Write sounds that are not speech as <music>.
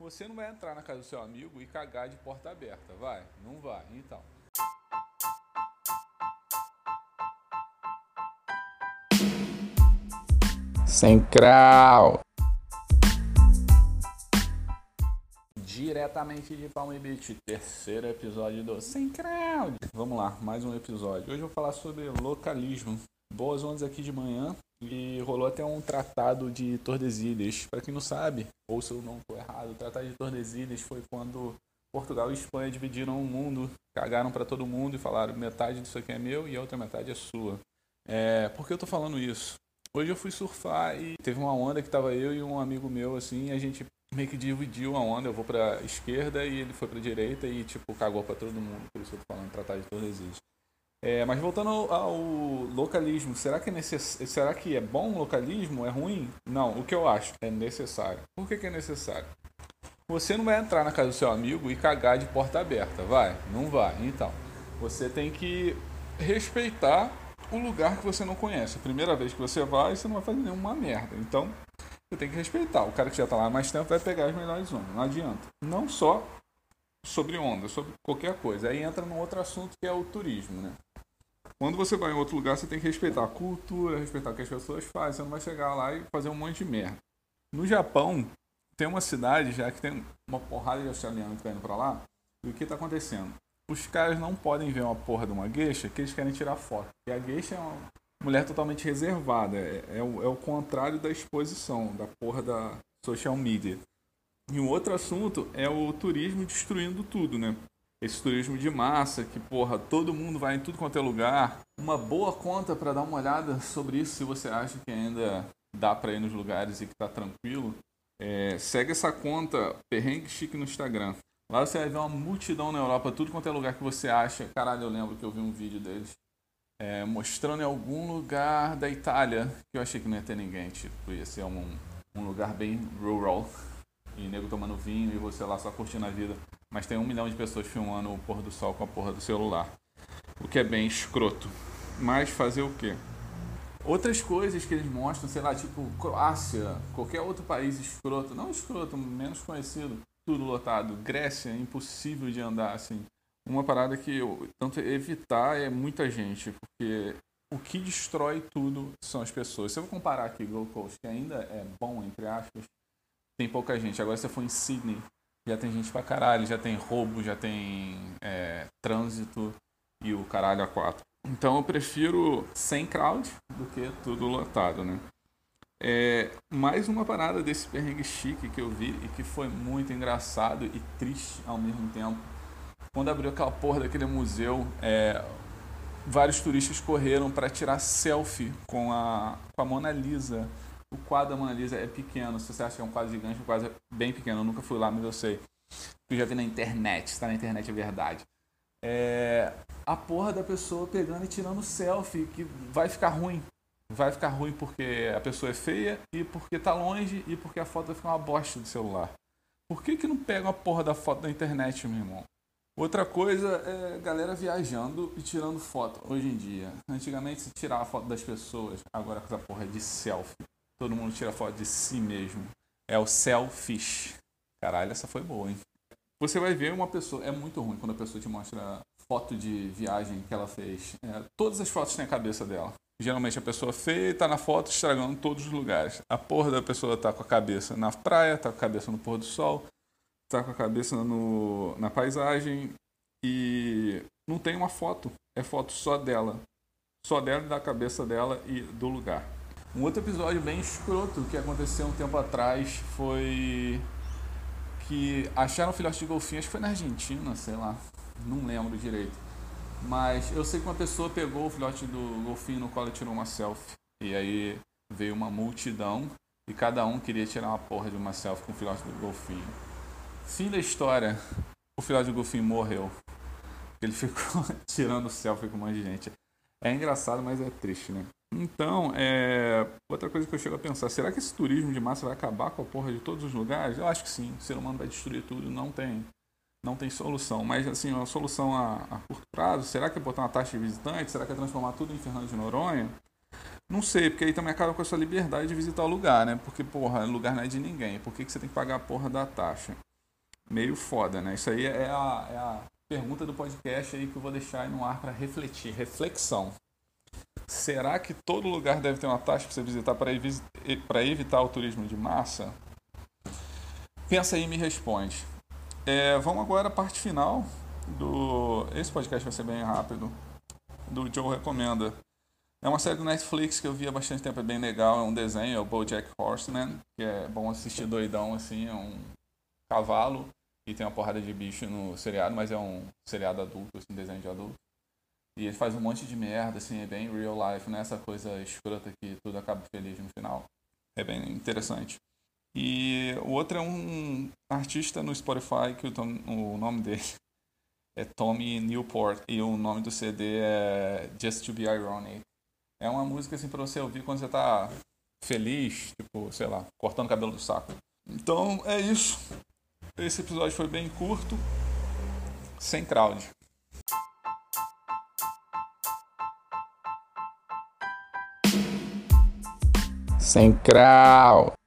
Você não vai entrar na casa do seu amigo e cagar de porta aberta, vai? Não vai, então. Sem crau. Diretamente de Palm Beach, terceiro episódio do Sem Crowd. Vamos lá, mais um episódio. Hoje eu vou falar sobre localismo. Boas ondas aqui de manhã e rolou até um tratado de Tordesilhas. Para quem não sabe, ou se eu não estou errado, o tratado de Tordesilhas foi quando Portugal e Espanha dividiram o mundo, cagaram para todo mundo e falaram metade disso aqui é meu e a outra metade é sua. É, por que eu estou falando isso? Hoje eu fui surfar e teve uma onda que tava eu e um amigo meu assim, e a gente meio que dividiu a onda, eu vou pra esquerda e ele foi pra direita e tipo cagou pra todo mundo, por isso eu tô falando tratar de Tordesilhas. É, mas voltando ao, localismo, será que, é necess... será que é bom localismo? É ruim? Não, o que eu acho é necessário. Por que, que é necessário? Você não vai entrar na casa do seu amigo e cagar de porta aberta, vai? Não vai. Então, você tem que respeitar o lugar que você não conhece. A primeira vez que você vai, você não vai fazer nenhuma merda. Então, você tem que respeitar. O cara que já está lá há mais tempo vai pegar as melhores ondas. Não adianta. Não só sobre onda, sobre qualquer coisa. Aí entra num outro assunto que é o turismo, né? Quando você vai em outro lugar, você tem que respeitar a cultura, respeitar o que as pessoas fazem. Você não vai chegar lá e fazer um monte de merda. No Japão, tem uma cidade já que tem uma porrada de australianos que tá indo pra lá. E o que está acontecendo? Os caras não podem ver uma porra de uma gueixa que eles querem tirar foto. E a gueixa é uma mulher totalmente reservada. É, é, o, é o contrário da exposição, da porra da social media. E um outro assunto é o turismo destruindo tudo, né? Esse turismo de massa, que porra, todo mundo vai em tudo quanto é lugar. Uma boa conta para dar uma olhada sobre isso, se você acha que ainda dá para ir nos lugares e que tá tranquilo. É, segue essa conta Perrengue Chique no Instagram. Lá você vai ver uma multidão na Europa, tudo quanto é lugar que você acha. Caralho, eu lembro que eu vi um vídeo deles é, mostrando em algum lugar da Itália que eu achei que não ia ter ninguém. Tipo, ia ser um, um lugar bem rural. E nego tomando vinho e você lá só curtindo a vida mas tem um milhão de pessoas filmando o pôr do sol com a porra do celular. O que é bem escroto. Mas fazer o quê? Outras coisas que eles mostram, sei lá, tipo Croácia, qualquer outro país escroto, não escroto, menos conhecido, tudo lotado. Grécia, impossível de andar assim. Uma parada que eu tanto evitar é muita gente, porque o que destrói tudo são as pessoas. Se eu comparar aqui Gold Coast, que ainda é bom, entre aspas, tem pouca gente. Agora, se eu for em Sydney, já tem gente pra caralho, já tem roubo, já tem é, trânsito e o caralho a quatro. Então eu prefiro sem crowd do que tudo lotado, né? É, mais uma parada desse perrengue chique que eu vi e que foi muito engraçado e triste ao mesmo tempo. Quando abriu aquela porra daquele museu, é, vários turistas correram para tirar selfie com a, com a Mona Lisa o quadro da Mona Lisa é pequeno. Se você acha que é um quadro gigante, o quadro bem pequeno. Eu nunca fui lá, mas eu sei. Eu já vi na internet. Está na internet, é verdade. É a porra da pessoa pegando e tirando selfie, que vai ficar ruim. Vai ficar ruim porque a pessoa é feia e porque tá longe e porque a foto vai ficar uma bosta do celular. Por que, que não pega a porra da foto da internet, meu irmão? Outra coisa é galera viajando e tirando foto hoje em dia. Antigamente se tirava foto das pessoas, agora com essa porra de selfie. Todo mundo tira foto de si mesmo. É o selfish. Caralho, essa foi boa, hein? Você vai ver uma pessoa. É muito ruim quando a pessoa te mostra foto de viagem que ela fez. É, todas as fotos têm a cabeça dela. Geralmente a pessoa feia tá na foto estragando todos os lugares. A porra da pessoa tá com a cabeça na praia, tá com a cabeça no pôr do sol, tá com a cabeça no, na paisagem e não tem uma foto. É foto só dela. Só dela da cabeça dela e do lugar. Um outro episódio bem escroto que aconteceu um tempo atrás foi que acharam um filhote de golfinho, acho que foi na Argentina, sei lá, não lembro direito. Mas eu sei que uma pessoa pegou o filhote do golfinho no colo e tirou uma selfie. E aí veio uma multidão e cada um queria tirar uma porra de uma selfie com o filhote do golfinho. Fim da história, o filhote do golfinho morreu. Ele ficou <laughs> tirando selfie com um monte de gente. É engraçado, mas é triste, né? Então, é... outra coisa que eu chego a pensar, será que esse turismo de massa vai acabar com a porra de todos os lugares? Eu acho que sim, o ser humano vai destruir tudo, não tem, não tem solução. Mas, assim, a solução a, a curto prazo, será que é botar uma taxa de visitante? Será que é transformar tudo em Fernando de Noronha? Não sei, porque aí também acaba com a sua liberdade de visitar o lugar, né? Porque, porra, lugar não é de ninguém. Por que, que você tem que pagar a porra da taxa? meio foda, né? Isso aí é a, é a pergunta do podcast aí que eu vou deixar aí no ar para refletir. Reflexão. Será que todo lugar deve ter uma taxa para você visitar para evitar o turismo de massa? Pensa aí e me responde. É, vamos agora à parte final do. Esse podcast vai ser bem rápido. Do Joe Recomenda. É uma série do Netflix que eu vi há bastante tempo, é bem legal. É um desenho, é o Bojack Horseman, que é bom assistir doidão assim. É um cavalo e tem uma porrada de bicho no seriado, mas é um seriado adulto, assim, desenho de adulto. E ele faz um monte de merda, assim, é bem real life, né? Essa coisa escrota que tudo acaba feliz no final. É bem interessante. E o outro é um artista no Spotify que o, tom, o nome dele é Tommy Newport e o nome do CD é Just to Be Ironic. É uma música assim para você ouvir quando você tá feliz, tipo, sei lá, cortando o cabelo do saco. Então é isso. Esse episódio foi bem curto, sem crowd. Sem crowd.